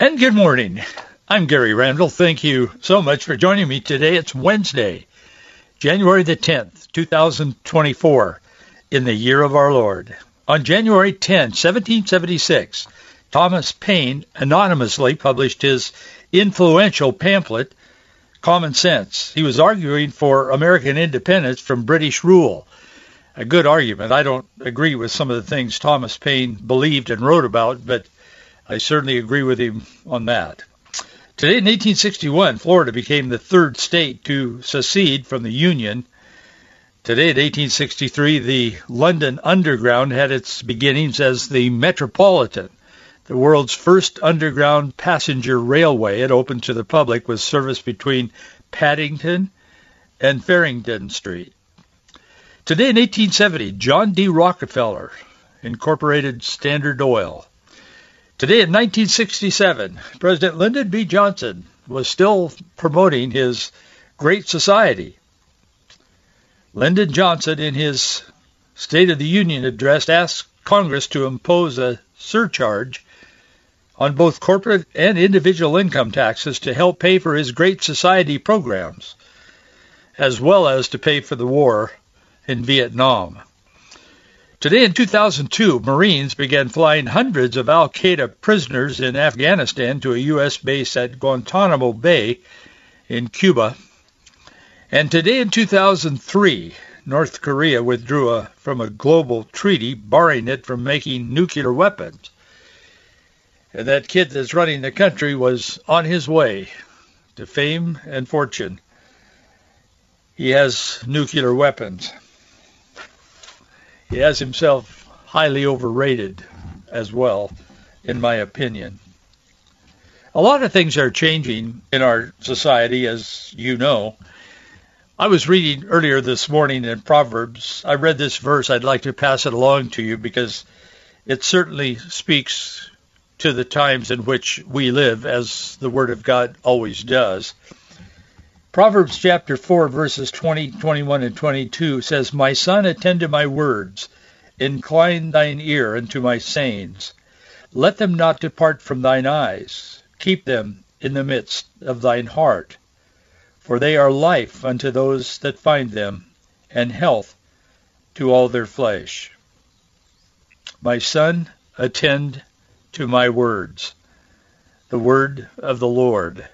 And good morning. I'm Gary Randall. Thank you so much for joining me today. It's Wednesday, January the 10th, 2024, in the year of our Lord. On January 10, 1776, Thomas Paine anonymously published his influential pamphlet, Common Sense. He was arguing for American independence from British rule. A good argument. I don't agree with some of the things Thomas Paine believed and wrote about, but I certainly agree with him on that. Today in 1861, Florida became the third state to secede from the Union. Today in 1863, the London Underground had its beginnings as the Metropolitan, the world's first underground passenger railway. It opened to the public with service between Paddington and Farringdon Street. Today in 1870, John D. Rockefeller incorporated Standard Oil. Today in 1967, President Lyndon B. Johnson was still promoting his Great Society. Lyndon Johnson, in his State of the Union address, asked Congress to impose a surcharge on both corporate and individual income taxes to help pay for his Great Society programs, as well as to pay for the war in Vietnam. Today in 2002, Marines began flying hundreds of al-Qaeda prisoners in Afghanistan to a U.S. base at Guantanamo Bay in Cuba. And today in 2003, North Korea withdrew a, from a global treaty barring it from making nuclear weapons. And that kid that's running the country was on his way to fame and fortune. He has nuclear weapons he has himself highly overrated as well, in my opinion. A lot of things are changing in our society, as you know. I was reading earlier this morning in Proverbs. I read this verse. I'd like to pass it along to you because it certainly speaks to the times in which we live, as the Word of God always does. Proverbs chapter 4 verses 20, 21, and 22 says, My son, attend to my words. Incline thine ear unto my sayings. Let them not depart from thine eyes. Keep them in the midst of thine heart. For they are life unto those that find them, and health to all their flesh. My son, attend to my words. The word of the Lord.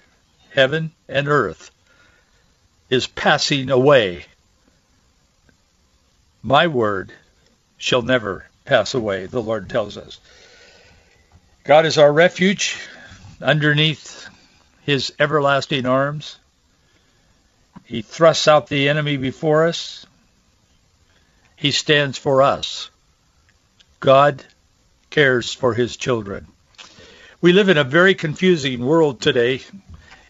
Heaven and earth is passing away. My word shall never pass away, the Lord tells us. God is our refuge underneath his everlasting arms. He thrusts out the enemy before us. He stands for us. God cares for his children. We live in a very confusing world today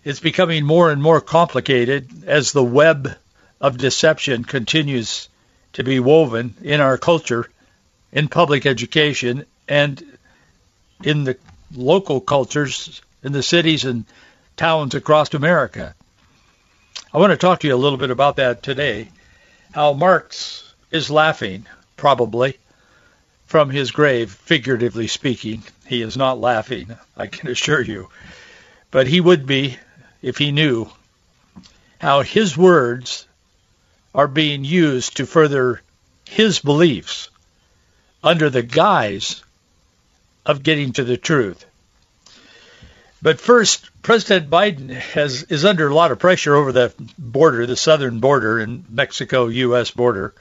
it's becoming more and more complicated as the web of deception continues to be woven in our culture, in public education, and in the local cultures in the cities and towns across America. I want to talk to you a little bit about that today. How Marx is laughing, probably, from his grave, figuratively speaking. He is not laughing, I can assure you. But he would be if he knew how his words are being used to further his beliefs under the guise of getting to the truth. But first, President Biden has is under a lot of pressure over the border, the southern border and Mexico-U.S. border.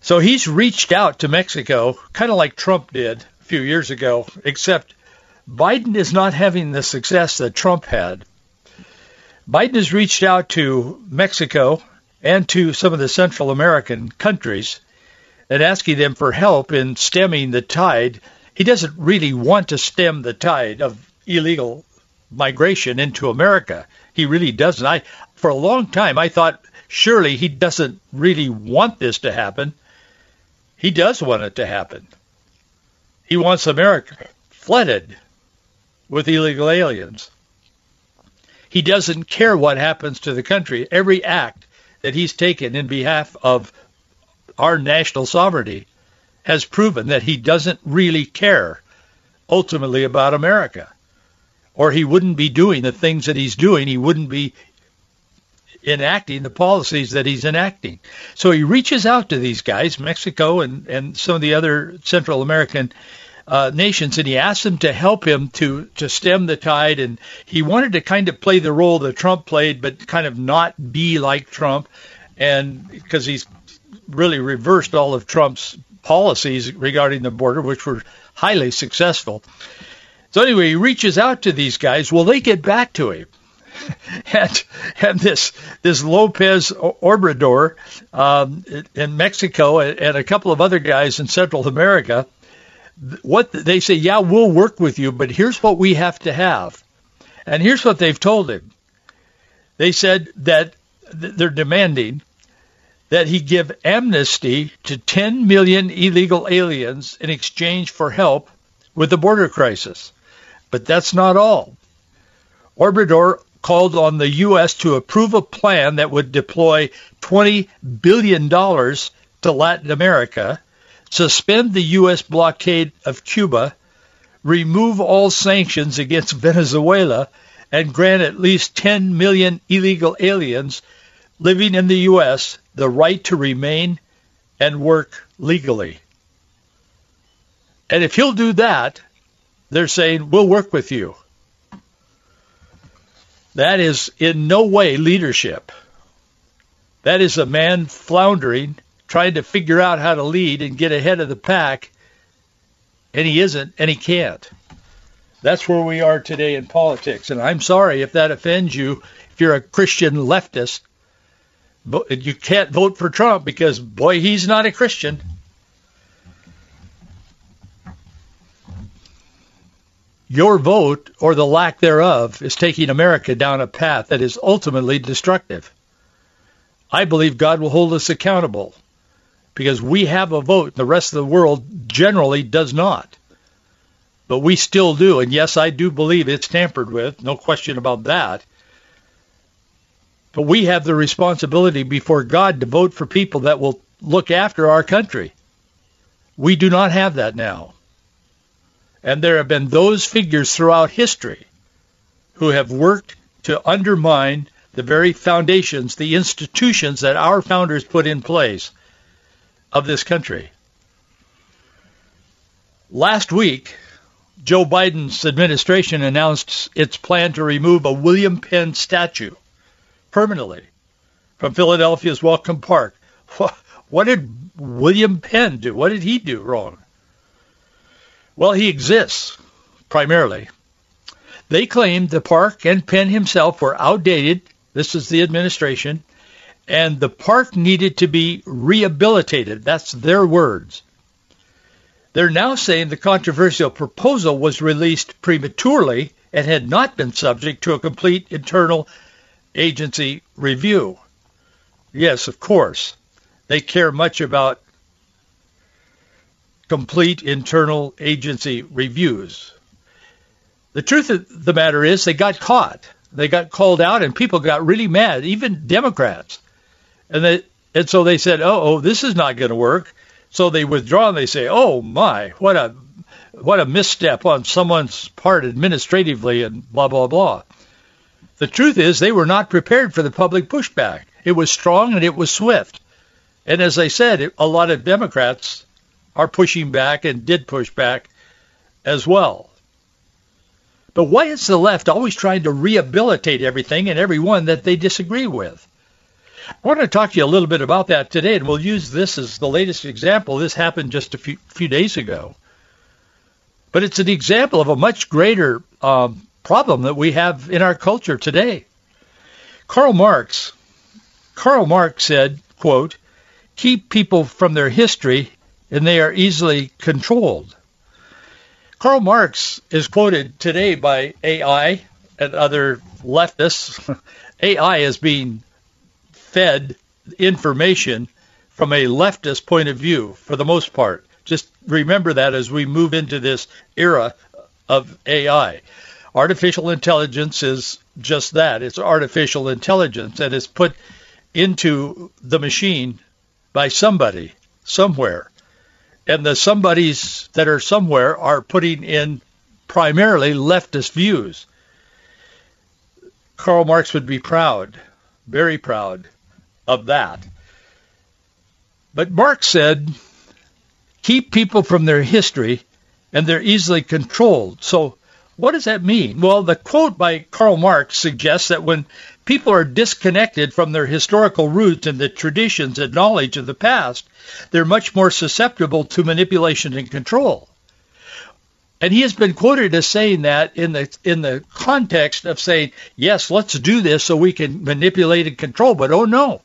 So he's reached out to Mexico, kind of like Trump did a few years ago, except Biden is not having the success that Trump had. Biden has reached out to Mexico and to some of the Central American countries and asking them for help in stemming the tide. He doesn't really want to stem the tide of illegal migration into America. He really doesn't. I, for a long time, I thought surely he doesn't really want this to happen. He does want it to happen. He wants America flooded with illegal aliens. He doesn't care what happens to the country. Every act that he's taken in behalf of our national sovereignty has proven that he doesn't really care ultimately about America. Or he wouldn't be doing the things that he's doing. He wouldn't be enacting the policies that he's enacting. So he reaches out to these guys, Mexico and, and some of the other Central American uh, nations, and he asked them to help him to to stem the tide. And he wanted to kind of play the role that Trump played, but kind of not be like Trump, and because he's really reversed all of Trump's policies regarding the border, which were highly successful. So anyway, he reaches out to these guys. Well, they get back to him. and and this this Lopez Obrador um, in Mexico and a couple of other guys in Central America what they say, yeah, we'll work with you, but here's what we have to have. And here's what they've told him. They said that they're demanding that he give amnesty to 10 million illegal aliens in exchange for help with the border crisis. But that's not all. Obrador called on the U.S. to approve a plan that would deploy $20 billion to Latin America suspend the U.S. blockade of Cuba, remove all sanctions against Venezuela, and grant at least 10 million illegal aliens living in the U.S. the right to remain and work legally. And if he'll do that, they're saying, we'll work with you. That is in no way leadership. That is a man floundering trying to figure out how to lead and get ahead of the pack, and he isn't, and he can't. That's where we are today in politics. And I'm sorry if that offends you, if you're a Christian leftist. But you can't vote for Trump because, boy, he's not a Christian. Your vote, or the lack thereof, is taking America down a path that is ultimately destructive. I believe God will hold us accountable because we have a vote. The rest of the world generally does not. But we still do. And yes, I do believe it's tampered with. No question about that. But we have the responsibility before God to vote for people that will look after our country. We do not have that now. And there have been those figures throughout history who have worked to undermine the very foundations, the institutions that our founders put in place of this country. Last week, Joe Biden's administration announced its plan to remove a William Penn statue permanently from Philadelphia's Welcome Park. What did William Penn do? What did he do wrong? Well, he exists, primarily. They claimed the park and Penn himself were outdated. This is the administration and the park needed to be rehabilitated. That's their words. They're now saying the controversial proposal was released prematurely and had not been subject to a complete internal agency review. Yes, of course. They care much about complete internal agency reviews. The truth of the matter is they got caught. They got called out and people got really mad, even Democrats. And they and so they said, "Oh, oh, this is not going to work." So they withdraw and they say, "Oh my, what a what a misstep on someone's part administratively and blah blah blah." The truth is they were not prepared for the public pushback. It was strong and it was swift. And as I said, a lot of Democrats are pushing back and did push back as well. But why is the left always trying to rehabilitate everything and everyone that they disagree with? I want to talk to you a little bit about that today, and we'll use this as the latest example. This happened just a few, few days ago. But it's an example of a much greater um, problem that we have in our culture today. Karl Marx, Karl Marx said, quote, keep people from their history and they are easily controlled. Karl Marx is quoted today by AI and other leftists. AI is being fed information from a leftist point of view for the most part. Just remember that as we move into this era of AI. Artificial intelligence is just that. It's artificial intelligence and it's put into the machine by somebody somewhere. And the somebodies that are somewhere are putting in primarily leftist views. Karl Marx would be proud, very proud of that. But Marx said, keep people from their history and they're easily controlled. So what does that mean? Well, the quote by Karl Marx suggests that when people are disconnected from their historical roots and the traditions and knowledge of the past, they're much more susceptible to manipulation and control. And he has been quoted as saying that in the in the context of saying, yes, let's do this so we can manipulate and control. But oh no,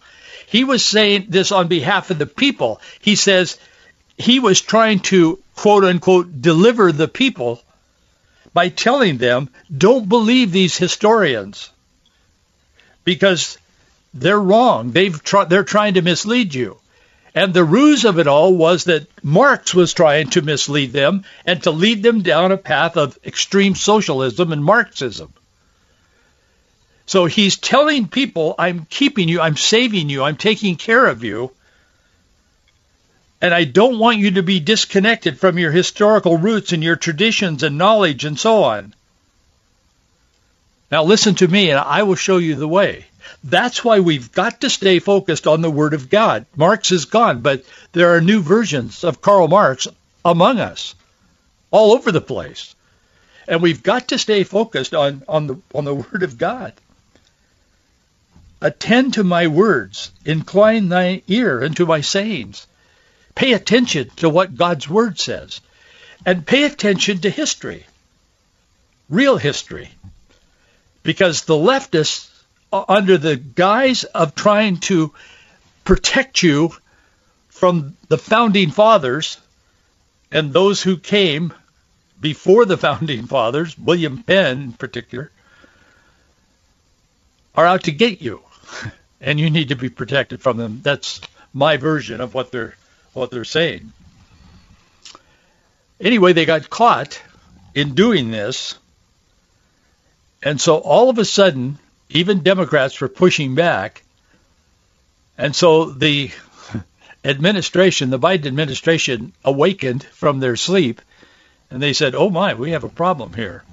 he was saying this on behalf of the people. He says he was trying to quote unquote deliver the people by telling them, don't believe these historians because they're wrong. They've tr- they're trying to mislead you. And the ruse of it all was that Marx was trying to mislead them and to lead them down a path of extreme socialism and Marxism. So he's telling people, I'm keeping you, I'm saving you, I'm taking care of you. And I don't want you to be disconnected from your historical roots and your traditions and knowledge and so on. Now listen to me and I will show you the way. That's why we've got to stay focused on the Word of God. Marx is gone, but there are new versions of Karl Marx among us, all over the place. And we've got to stay focused on, on, the, on the Word of God. Attend to my words. Incline thy ear unto my sayings. Pay attention to what God's Word says. And pay attention to history. Real history. Because the leftists under the guise of trying to protect you from the founding fathers and those who came before the founding fathers, William Penn in particular, are out to get you. And you need to be protected from them. That's my version of what they're what they're saying. Anyway, they got caught in doing this. And so all of a sudden, even Democrats were pushing back. And so the administration, the Biden administration, awakened from their sleep and they said, oh my, we have a problem here.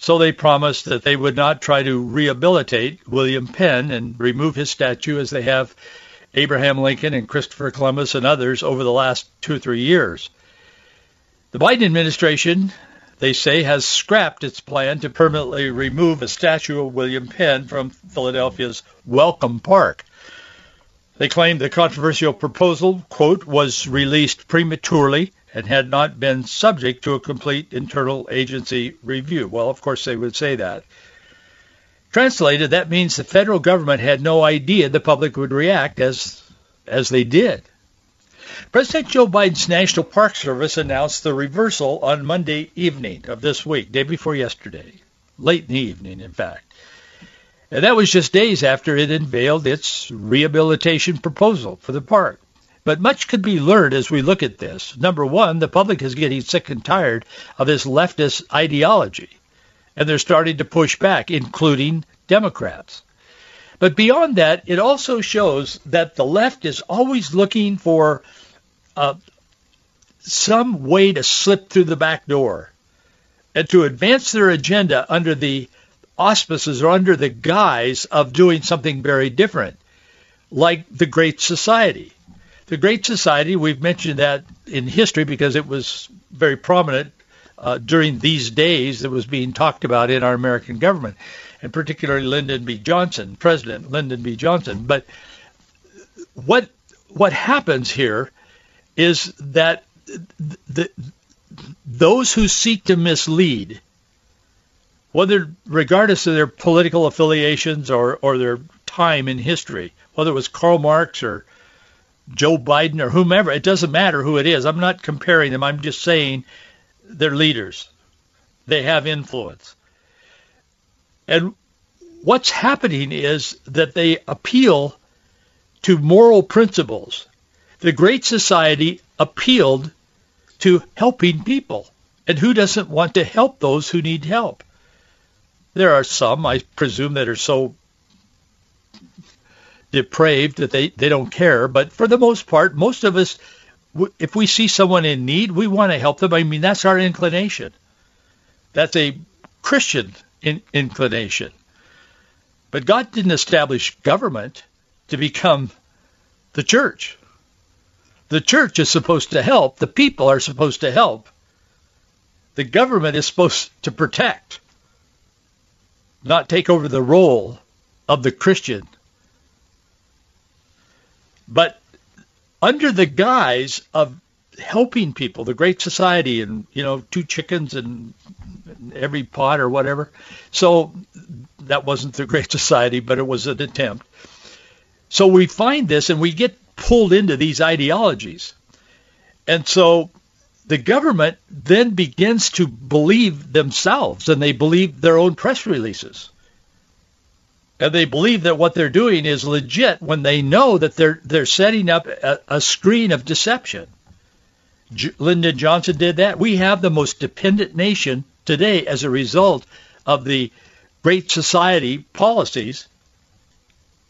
So they promised that they would not try to rehabilitate William Penn and remove his statue as they have Abraham Lincoln and Christopher Columbus and others over the last two or three years. The Biden administration they say, has scrapped its plan to permanently remove a statue of William Penn from Philadelphia's Welcome Park. They claim the controversial proposal, quote, was released prematurely and had not been subject to a complete internal agency review. Well, of course they would say that. Translated, that means the federal government had no idea the public would react as as they did. President Joe Biden's National Park Service announced the reversal on Monday evening of this week, day before yesterday, late in the evening, in fact. And that was just days after it unveiled its rehabilitation proposal for the park. But much could be learned as we look at this. Number one, the public is getting sick and tired of this leftist ideology, and they're starting to push back, including Democrats. But beyond that, it also shows that the left is always looking for uh, some way to slip through the back door and to advance their agenda under the auspices or under the guise of doing something very different, like the Great Society. The Great Society, we've mentioned that in history because it was very prominent uh, during these days that was being talked about in our American government, and particularly Lyndon B. Johnson, President Lyndon B. Johnson. But what what happens here is that the, those who seek to mislead, whether regardless of their political affiliations or, or their time in history, whether it was Karl Marx or Joe Biden or whomever, it doesn't matter who it is. I'm not comparing them. I'm just saying they're leaders. They have influence. And what's happening is that they appeal to moral principles. The Great Society appealed to helping people. And who doesn't want to help those who need help? There are some, I presume, that are so depraved that they, they don't care. But for the most part, most of us, if we see someone in need, we want to help them. I mean, that's our inclination. That's a Christian in, inclination. But God didn't establish government to become the church. The church is supposed to help. The people are supposed to help. The government is supposed to protect, not take over the role of the Christian. But under the guise of helping people, the Great Society, and you know, two chickens and every pot or whatever. So that wasn't the Great Society, but it was an attempt. So we find this, and we get pulled into these ideologies. And so the government then begins to believe themselves and they believe their own press releases. And they believe that what they're doing is legit when they know that they're they're setting up a, a screen of deception. J- Lyndon Johnson did that. We have the most dependent nation today as a result of the Great Society policies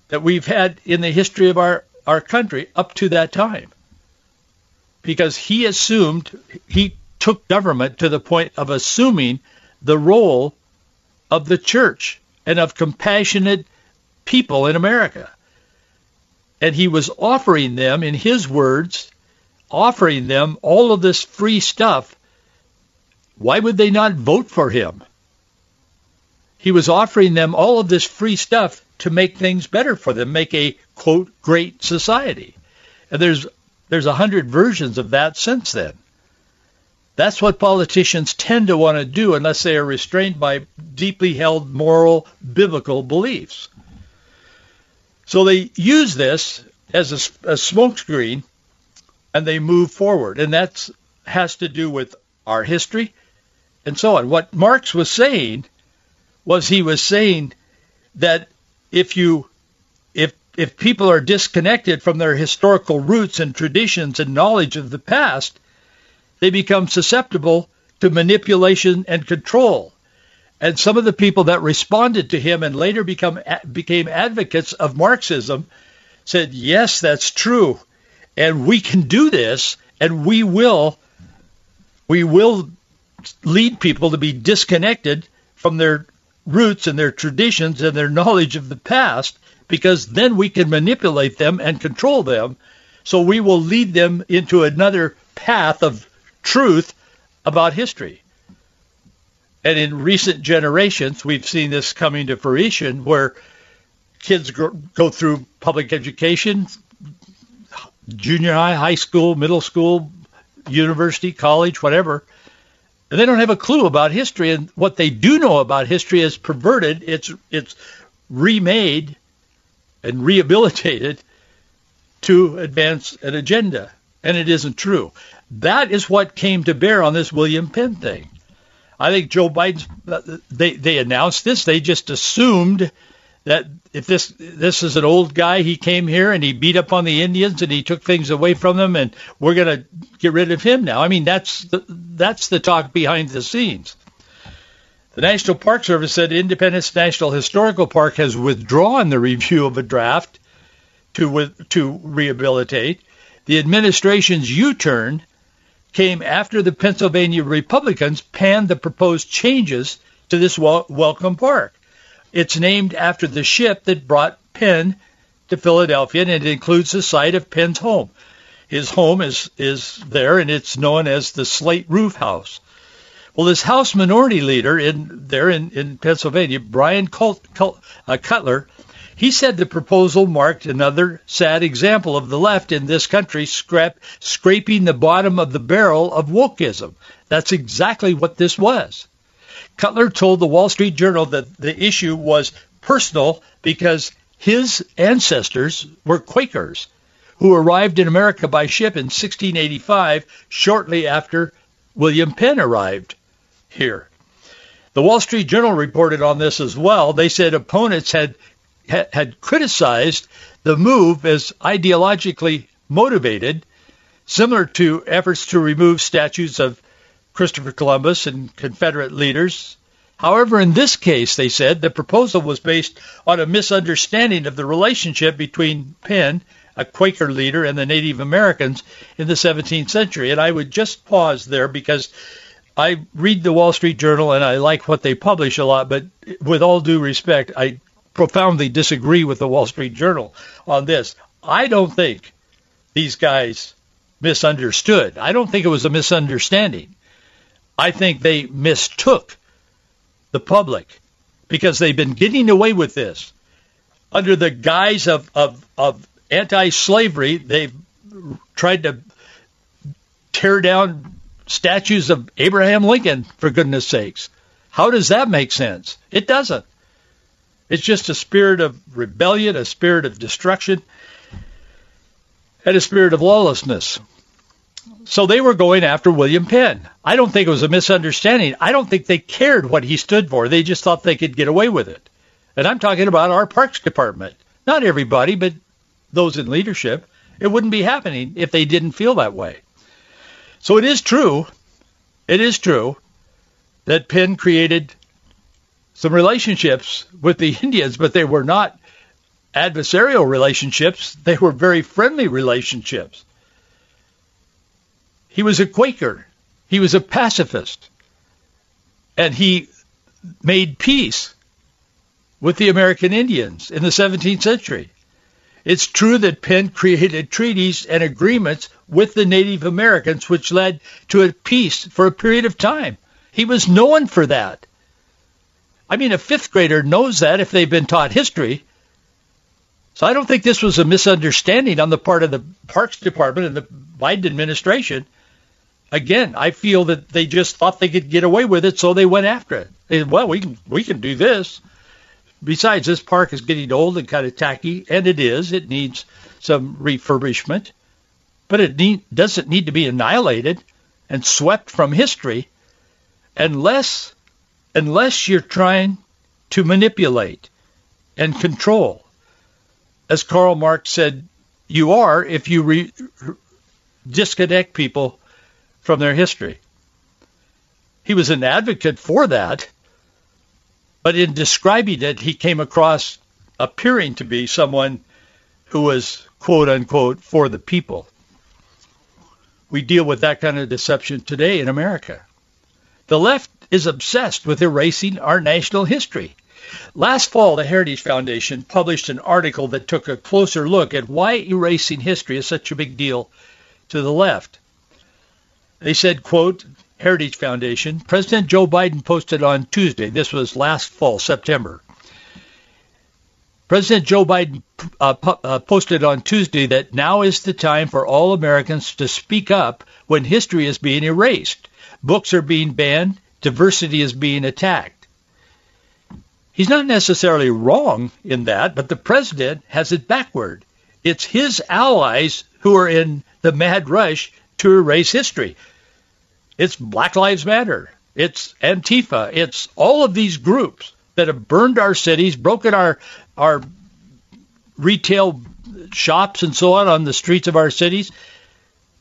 that we've had in the history of our our country up to that time. Because he assumed, he took government to the point of assuming the role of the church and of compassionate people in America. And he was offering them, in his words, offering them all of this free stuff. Why would they not vote for him? He was offering them all of this free stuff to make things better for them, make a quote great society. And there's there's a hundred versions of that since then. That's what politicians tend to want to do unless they are restrained by deeply held moral biblical beliefs. So they use this as a, a smokescreen and they move forward. And that has to do with our history and so on. What Marx was saying was he was saying that if you if if people are disconnected from their historical roots and traditions and knowledge of the past, they become susceptible to manipulation and control. And some of the people that responded to him and later become became advocates of Marxism said, "Yes, that's true. And we can do this and we will we will lead people to be disconnected from their roots and their traditions and their knowledge of the past because then we can manipulate them and control them. So we will lead them into another path of truth about history. And in recent generations, we've seen this coming to fruition where kids go through public education, junior high, high school, middle school, university, college, whatever, and they don't have a clue about history. And what they do know about history is perverted. It's it's remade and rehabilitated to advance an agenda, and it isn't true. That is what came to bear on this William Penn thing. I think Joe Biden they they announced this. They just assumed that if this this is an old guy, he came here and he beat up on the Indians and he took things away from them, and we're to get rid of him now. I mean, that's the, that's the talk behind the scenes. The National Park Service said Independence National Historical Park has withdrawn the review of a draft to to rehabilitate. The administration's U-turn came after the Pennsylvania Republicans panned the proposed changes to this welcome park. It's named after the ship that brought Penn to Philadelphia, and it includes the site of Penn's home. His home is, is there, and it's known as the Slate Roof House. Well, this House Minority Leader in there in, in Pennsylvania, Bryan uh, Cutler, he said the proposal marked another sad example of the left in this country scrap, scraping the bottom of the barrel of wokeism. That's exactly what this was. Cutler told the Wall Street Journal that the issue was personal because his ancestors were Quakers who arrived in America by ship in 1685, shortly after William Penn arrived here. The Wall Street Journal reported on this as well. They said opponents had had criticized the move as ideologically motivated, similar to efforts to remove statues of Christopher Columbus and Confederate leaders. However, in this case, they said the proposal was based on a misunderstanding of the relationship between Penn, a Quaker leader, and the Native Americans in the 17th century. And I would just pause there because I read the Wall Street Journal and I like what they publish a lot, but with all due respect, I profoundly disagree with the Wall Street Journal on this. I don't think these guys misunderstood. I don't think it was a misunderstanding. I think they mistook the public because they've been getting away with this under the guise of, of, of anti-slavery. They've tried to tear down statues of Abraham Lincoln, for goodness sakes. How does that make sense? It doesn't. It's just a spirit of rebellion, a spirit of destruction, and a spirit of lawlessness. So they were going after William Penn. I don't think it was a misunderstanding. I don't think they cared what he stood for. They just thought they could get away with it. And I'm talking about our parks department. Not everybody, but those in leadership. It wouldn't be happening if they didn't feel that way. So it is true, it is true that Penn created some relationships with the Indians, but they were not adversarial relationships. They were very friendly relationships. He was a Quaker. He was a pacifist. And he made peace with the American Indians in the 17th century. It's true that Penn created treaties and agreements with the Native Americans, which led to a peace for a period of time. He was known for that. I mean, a fifth grader knows that if they've been taught history. So I don't think this was a misunderstanding on the part of the Parks Department and the Biden administration. Again, I feel that they just thought they could get away with it, so they went after it. They, well, we can we can do this. Besides, this park is getting old and kind of tacky, and it is. It needs some refurbishment, but it need, doesn't need to be annihilated and swept from history unless unless you're trying to manipulate and control. As Karl Marx said, you are if you re- disconnect people from their history. He was an advocate for that, but in describing it, he came across appearing to be someone who was, quote unquote, for the people. We deal with that kind of deception today in America. The left is obsessed with erasing our national history. Last fall, the Heritage Foundation published an article that took a closer look at why erasing history is such a big deal to the left. They said, quote, Heritage Foundation. President Joe Biden posted on Tuesday, this was last fall, September. President Joe Biden uh, uh, posted on Tuesday that now is the time for all Americans to speak up when history is being erased. Books are being banned. Diversity is being attacked. He's not necessarily wrong in that, but the president has it backward. It's his allies who are in the mad rush to erase history. It's Black Lives Matter. It's Antifa. It's all of these groups that have burned our cities, broken our our retail shops and so on on the streets of our cities,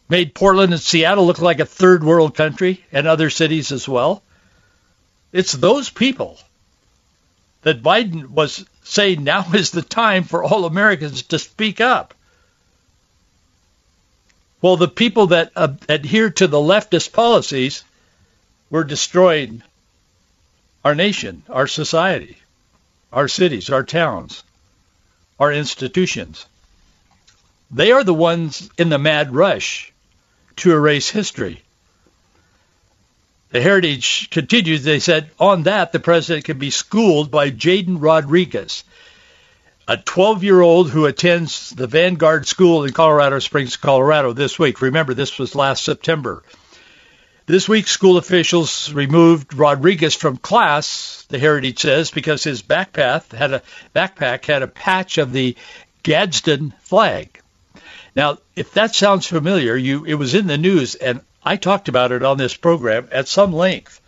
made Portland and Seattle look like a third world country and other cities as well. It's those people that Biden was saying now is the time for all Americans to speak up. Well, the people that uh, adhere to the leftist policies were destroying our nation, our society, our cities, our towns, our institutions. They are the ones in the mad rush to erase history. The Heritage continued, they said, on that, the president can be schooled by Jaiden Rodriguez, a 12-year-old who attends the Vanguard School in Colorado Springs, Colorado this week. Remember, this was last September. This week, school officials removed Rodriguez from class, the Heritage says, because his backpack had a backpack had a patch of the Gadsden flag. Now, if that sounds familiar, you it was in the news, and I talked about it on this program at some length.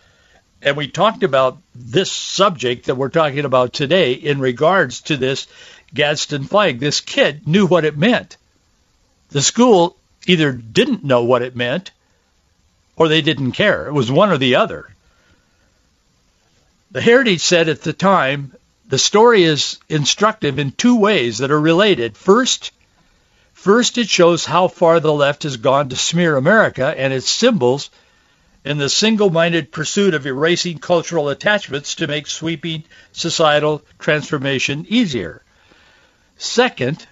And we talked about this subject that we're talking about today in regards to this Gadsden flag. This kid knew what it meant. The school either didn't know what it meant or they didn't care. It was one or the other. The Heritage said at the time, the story is instructive in two ways that are related. First, first it shows how far the left has gone to smear America and its symbols in the single-minded pursuit of erasing cultural attachments to make sweeping societal transformation easier. Second,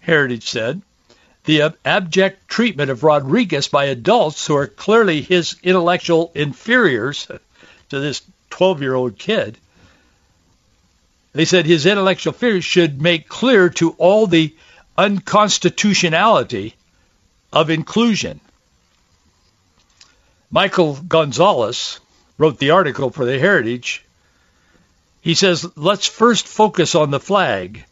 Heritage said, the abject treatment of Rodriguez by adults who are clearly his intellectual inferiors to this 12-year-old kid. They said his intellectual inferiors should make clear to all the unconstitutionality of inclusion. Michael Gonzalez wrote the article for the Heritage. He says, let's first focus on the flag.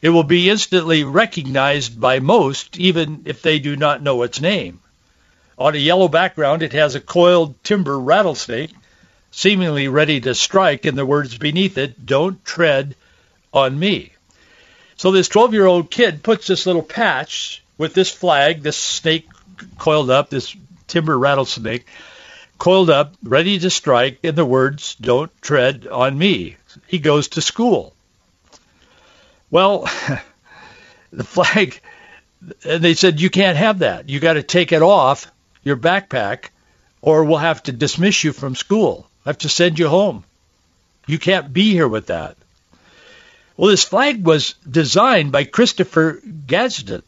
It will be instantly recognized by most, even if they do not know its name. On a yellow background, it has a coiled timber rattlesnake, seemingly ready to strike, and the words beneath it, don't tread on me. So this 12-year-old kid puts this little patch with this flag, this snake coiled up, this timber rattlesnake, coiled up, ready to strike, and the words, don't tread on me. He goes to school. Well, the flag, and they said, you can't have that. You got to take it off your backpack or we'll have to dismiss you from school. I have to send you home. You can't be here with that. Well, this flag was designed by Christopher Gadsden,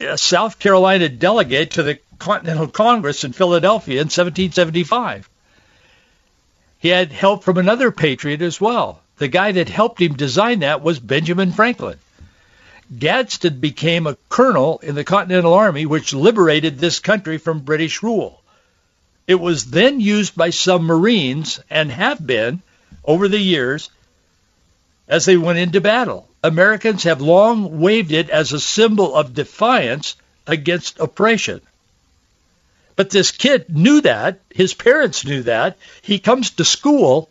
a South Carolina delegate to the Continental Congress in Philadelphia in 1775. He had help from another patriot as well, the guy that helped him design that was Benjamin Franklin. Gadsden became a colonel in the Continental Army, which liberated this country from British rule. It was then used by some Marines and have been over the years as they went into battle. Americans have long waved it as a symbol of defiance against oppression. But this kid knew that. His parents knew that. He comes to school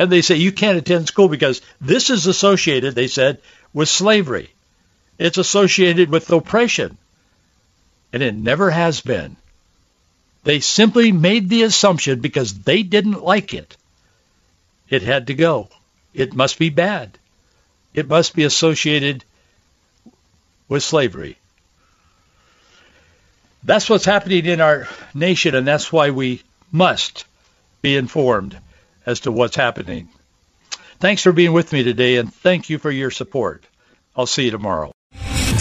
and they say you can't attend school because this is associated, they said, with slavery. It's associated with oppression. And it never has been. They simply made the assumption because they didn't like it. It had to go. It must be bad. It must be associated with slavery. That's what's happening in our nation, and that's why we must be informed as to what's happening. Thanks for being with me today, and thank you for your support. I'll see you tomorrow.